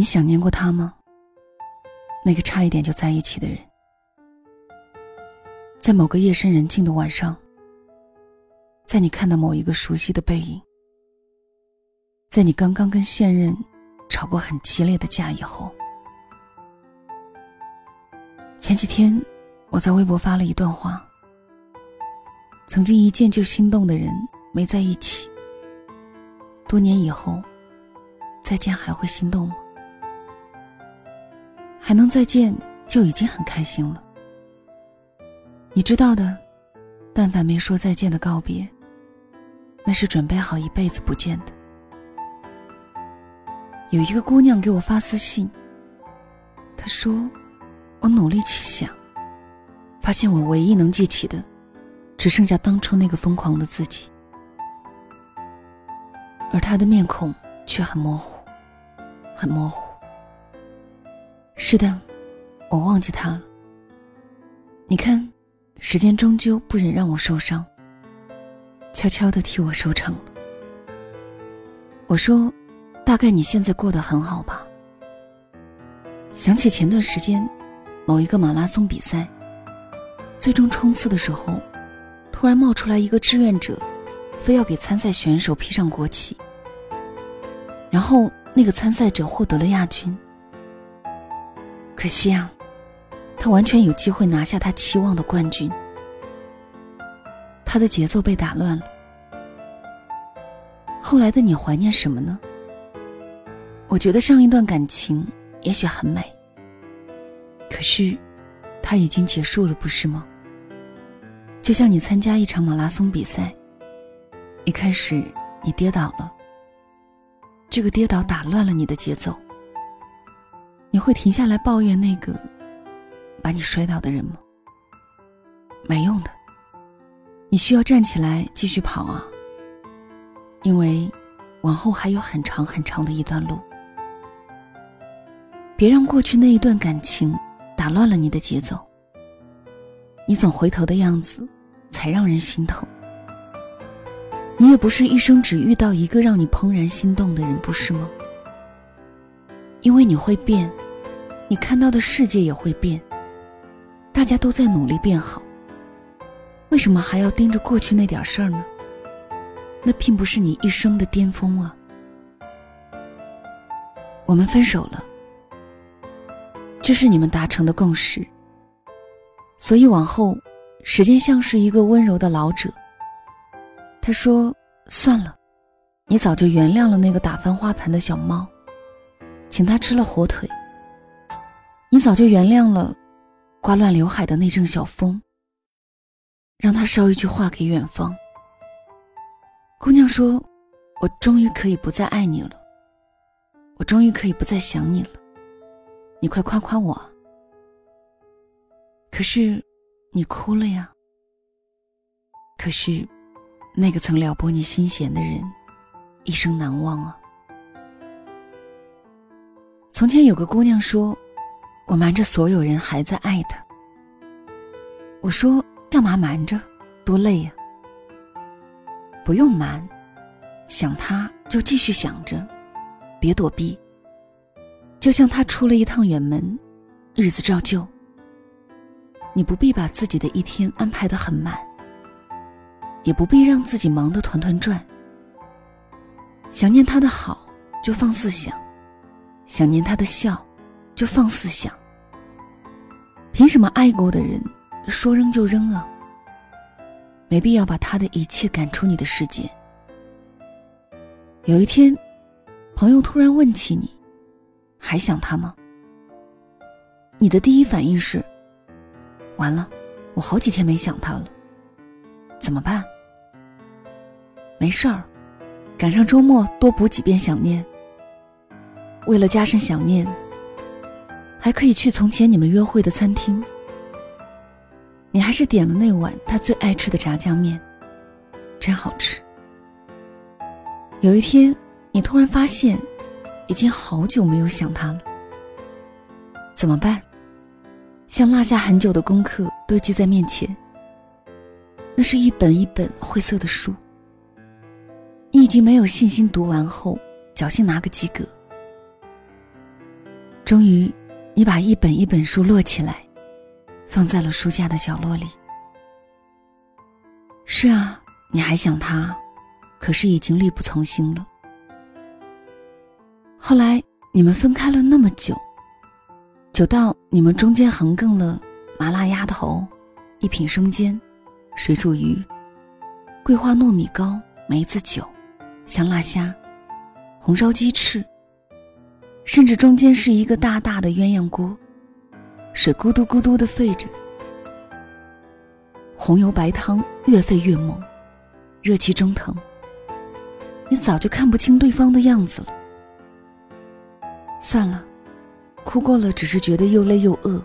你想念过他吗？那个差一点就在一起的人，在某个夜深人静的晚上，在你看到某一个熟悉的背影，在你刚刚跟现任吵过很激烈的架以后，前几天我在微博发了一段话：曾经一见就心动的人没在一起，多年以后再见还会心动吗？还能再见就已经很开心了。你知道的，但凡没说再见的告别，那是准备好一辈子不见的。有一个姑娘给我发私信，她说：“我努力去想，发现我唯一能记起的，只剩下当初那个疯狂的自己。”而她的面孔却很模糊，很模糊。是的，我忘记他了。你看，时间终究不忍让我受伤，悄悄的替我收场了。我说，大概你现在过得很好吧？想起前段时间，某一个马拉松比赛，最终冲刺的时候，突然冒出来一个志愿者，非要给参赛选手披上国旗，然后那个参赛者获得了亚军。可惜啊，他完全有机会拿下他期望的冠军。他的节奏被打乱了。后来的你怀念什么呢？我觉得上一段感情也许很美，可是，它已经结束了，不是吗？就像你参加一场马拉松比赛，一开始你跌倒了，这个跌倒打乱了你的节奏。你会停下来抱怨那个把你摔倒的人吗？没用的，你需要站起来继续跑啊！因为往后还有很长很长的一段路。别让过去那一段感情打乱了你的节奏。你总回头的样子，才让人心疼。你也不是一生只遇到一个让你怦然心动的人，不是吗？因为你会变，你看到的世界也会变。大家都在努力变好，为什么还要盯着过去那点事儿呢？那并不是你一生的巅峰啊！我们分手了，这是你们达成的共识。所以往后，时间像是一个温柔的老者。他说：“算了，你早就原谅了那个打翻花盆的小猫。”请他吃了火腿。你早就原谅了刮乱刘海的那阵小风。让他捎一句话给远方。姑娘说：“我终于可以不再爱你了，我终于可以不再想你了。你快夸夸我。”可是，你哭了呀。可是，那个曾撩拨你心弦的人，一生难忘啊。从前有个姑娘说：“我瞒着所有人还在爱他。”我说：“干嘛瞒着？多累呀！不用瞒，想他就继续想着，别躲避。就像他出了一趟远门，日子照旧。你不必把自己的一天安排的很满，也不必让自己忙得团团转。想念他的好，就放肆想。”想念他的笑，就放肆想。凭什么爱过的人说扔就扔啊？没必要把他的一切赶出你的世界。有一天，朋友突然问起你，还想他吗？你的第一反应是：完了，我好几天没想他了，怎么办？没事儿，赶上周末多补几遍想念。为了加深想念，还可以去从前你们约会的餐厅。你还是点了那碗他最爱吃的炸酱面，真好吃。有一天，你突然发现，已经好久没有想他了。怎么办？像落下很久的功课堆积在面前，那是一本一本晦涩的书。你已经没有信心读完后，侥幸拿个及格。终于，你把一本一本书摞起来，放在了书架的角落里。是啊，你还想他，可是已经力不从心了。后来你们分开了那么久，久到你们中间横亘了麻辣鸭头、一品生煎、水煮鱼、桂花糯米糕、梅子酒、香辣虾、红烧鸡翅，甚至中间是一个大大的鸳鸯锅，水咕嘟咕嘟的沸着，红油白汤越沸越猛，热气蒸腾，你早就看不清对方的样子了。算了，哭过了，只是觉得又累又饿。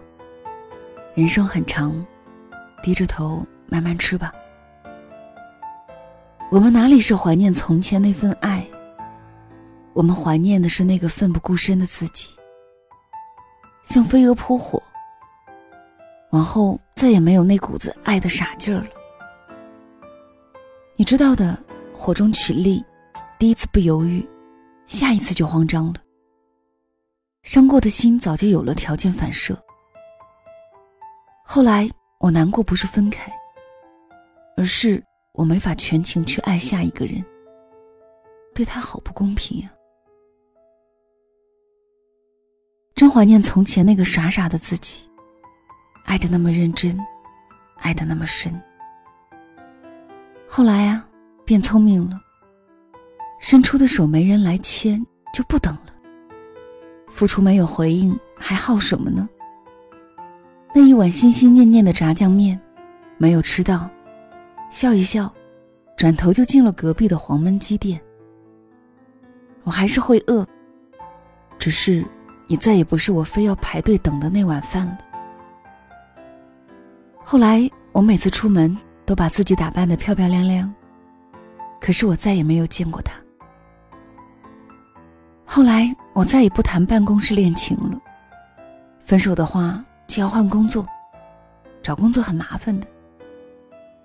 人生很长，低着头慢慢吃吧。我们哪里是怀念从前那份爱？我们怀念的是那个奋不顾身的自己，像飞蛾扑火。往后再也没有那股子爱的傻劲儿了。你知道的，火中取栗，第一次不犹豫，下一次就慌张了。伤过的心早就有了条件反射。后来我难过不是分开，而是我没法全情去爱下一个人。对他好不公平呀！真怀念从前那个傻傻的自己，爱的那么认真，爱的那么深。后来啊，变聪明了，伸出的手没人来牵，就不等了。付出没有回应，还耗什么呢？那一碗心心念念的炸酱面，没有吃到，笑一笑，转头就进了隔壁的黄焖鸡店。我还是会饿，只是你再也不是我非要排队等的那碗饭了。后来我每次出门都把自己打扮的漂漂亮亮，可是我再也没有见过他。后来我再也不谈办公室恋情了。分手的话就要换工作，找工作很麻烦的。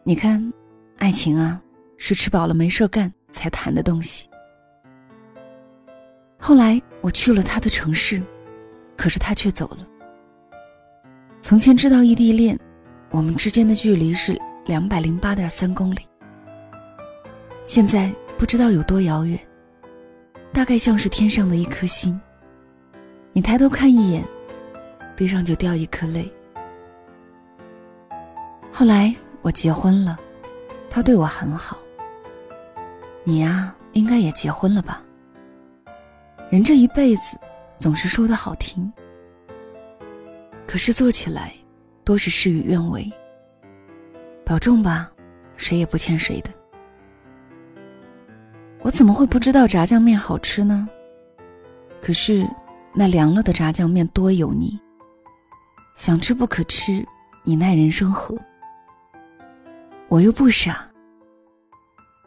你看，爱情啊，是吃饱了没事干才谈的东西。后来我去了他的城市，可是他却走了。从前知道异地恋，我们之间的距离是两百零八点三公里，现在不知道有多遥远。大概像是天上的一颗星，你抬头看一眼，地上就掉一颗泪。后来我结婚了，他对我很好。你呀，应该也结婚了吧？人这一辈子，总是说的好听，可是做起来，多是事与愿违。保重吧，谁也不欠谁的。我怎么会不知道炸酱面好吃呢？可是，那凉了的炸酱面多油腻。想吃不可吃，你奈人生何？我又不傻。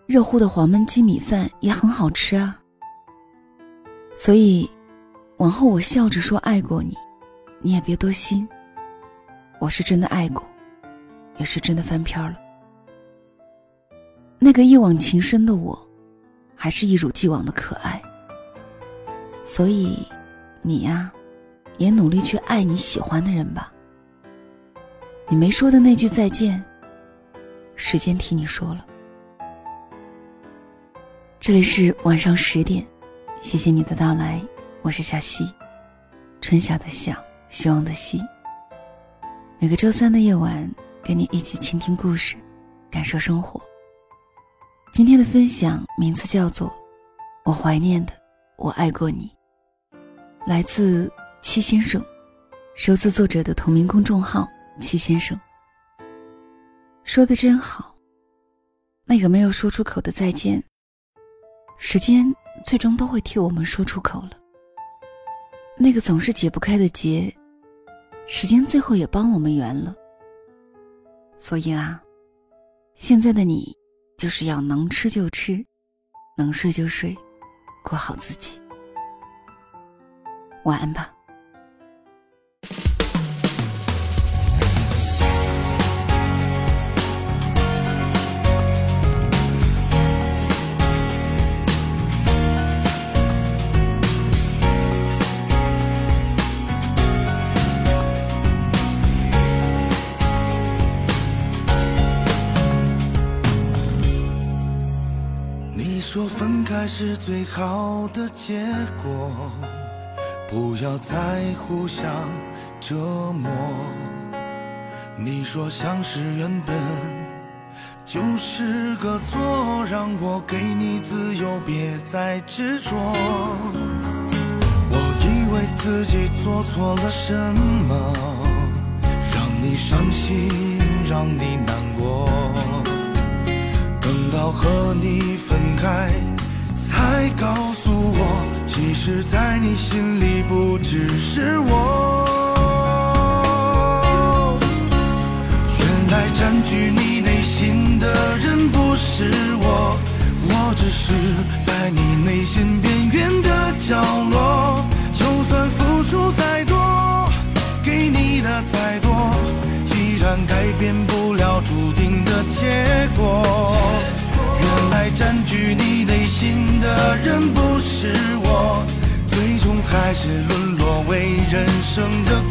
热乎的黄焖鸡米饭也很好吃啊。所以，往后我笑着说爱过你，你也别多心。我是真的爱过，也是真的翻篇了。那个一往情深的我。还是一如既往的可爱，所以，你呀，也努力去爱你喜欢的人吧。你没说的那句再见，时间替你说了。这里是晚上十点，谢谢你的到来，我是小溪，春夏的夏，希望的希。每个周三的夜晚，跟你一起倾听故事，感受生活。今天的分享名字叫做《我怀念的，我爱过你》，来自七先生，收自作者的同名公众号“七先生”。说的真好，那个没有说出口的再见，时间最终都会替我们说出口了。那个总是解不开的结，时间最后也帮我们圆了。所以啊，现在的你。就是要能吃就吃，能睡就睡，过好自己。晚安吧。是最好的结果，不要再互相折磨。你说相识原本就是个错，让我给你自由，别再执着。我以为自己做错了什么，让你伤心，让你难过。等到和你分开，告诉我，其实，在你心里不只是我。原来占据你内心的人不是我，我只是在你内心边缘的角落。心的人不是我，最终还是沦落为人生的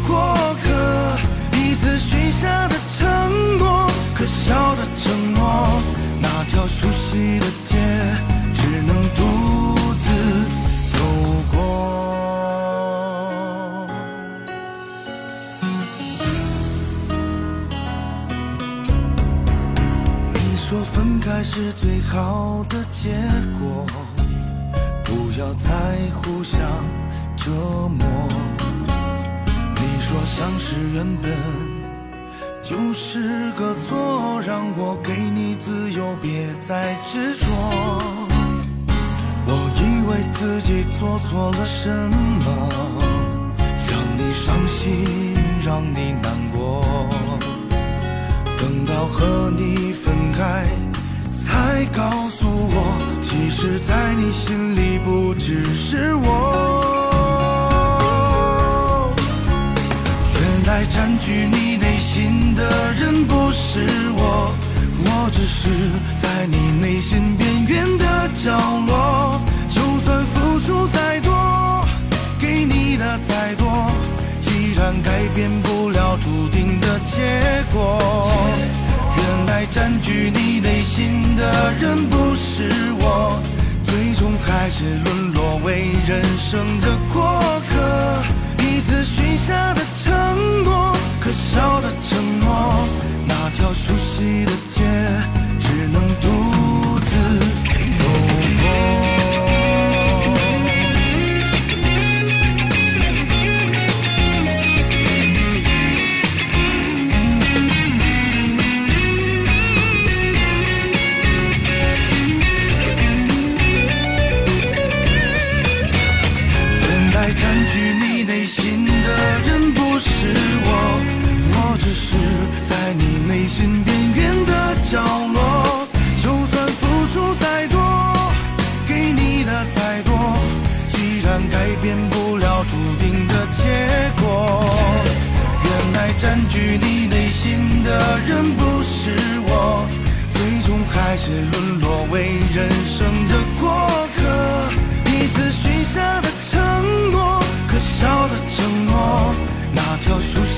好的结果，不要再互相折磨。你说相识原本就是个错，让我给你自由，别再执着。我以为自己做错了什么，让你伤心，让你难过。等到和你分开，才告，其实，在你心里不只是我。原来占据你内心的人不是我，我只是在你内心边缘的角落。就算付出再多，给你的再多，依然改变不了注定的结果。原来占据你内心的人，沦落为人生的过客。彼此需改变不了注定的结果。原来占据你内心的人不是我最终还是沦落为人生的过客。彼此许下的承诺可笑的承诺那条熟悉